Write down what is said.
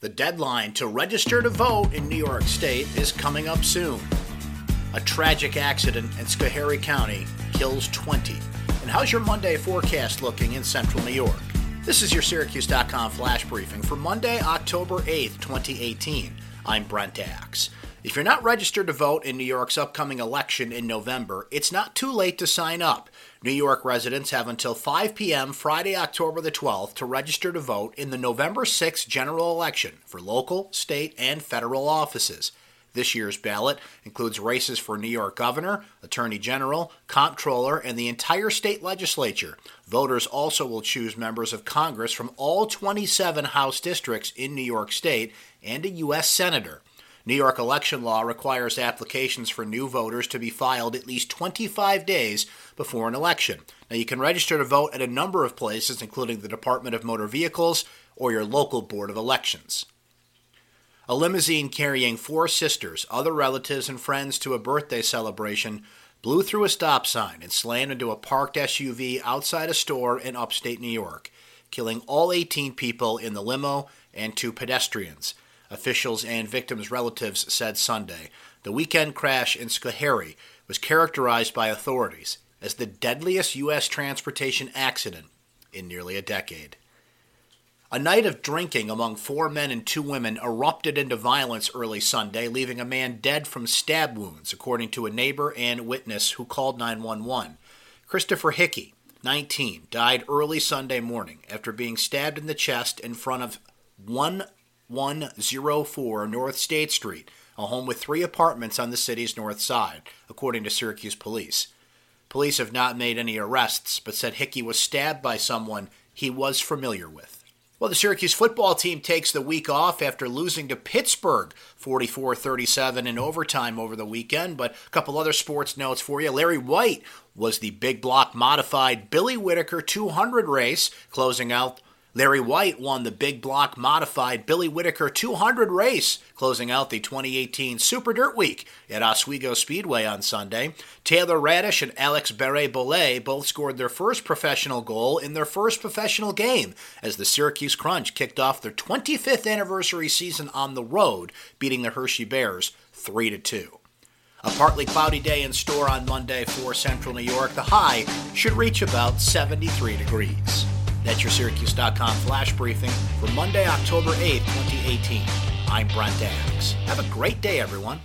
The deadline to register to vote in New York State is coming up soon. A tragic accident in Schoharie County kills 20. And how's your Monday forecast looking in central New York? This is your Syracuse.com flash briefing for Monday, October 8th, 2018. I'm Brent Axe. If you're not registered to vote in New York's upcoming election in November, it's not too late to sign up. New York residents have until 5 p.m. Friday, October the 12th to register to vote in the November 6th general election for local, state, and federal offices. This year's ballot includes races for New York Governor, Attorney General, Comptroller, and the entire state legislature. Voters also will choose members of Congress from all 27 House districts in New York State and a U.S. Senator. New York election law requires applications for new voters to be filed at least 25 days before an election. Now, you can register to vote at a number of places, including the Department of Motor Vehicles or your local Board of Elections. A limousine carrying four sisters, other relatives, and friends to a birthday celebration blew through a stop sign and slammed into a parked SUV outside a store in upstate New York, killing all 18 people in the limo and two pedestrians officials and victims' relatives said Sunday. The weekend crash in Schoharie was characterized by authorities as the deadliest U.S. transportation accident in nearly a decade. A night of drinking among four men and two women erupted into violence early Sunday, leaving a man dead from stab wounds, according to a neighbor and witness who called 911. Christopher Hickey, 19, died early Sunday morning after being stabbed in the chest in front of one 104 North State Street, a home with three apartments on the city's north side, according to Syracuse police. Police have not made any arrests, but said Hickey was stabbed by someone he was familiar with. Well, the Syracuse football team takes the week off after losing to Pittsburgh 44 37 in overtime over the weekend. But a couple other sports notes for you. Larry Wight was the big block modified Billy Whittaker 200 race, closing out Larry Wight won the big block modified Billy Whittaker 200 race, closing out the 2018 Super Dirt Week at Oswego Speedway on Sunday. Taylor Raddysh and Alex Barre-Boulet both scored their first professional goal in their first professional game as the Syracuse Crunch kicked off their 25th anniversary season on the road, beating the Hershey Bears 3 2. A partly cloudy day in store on Monday for central New York. The high should reach about 73 degrees. That's your Syracuse.com flash briefing for Monday, October 8th, 2018. I'm Brent Axe. Have a great day, everyone.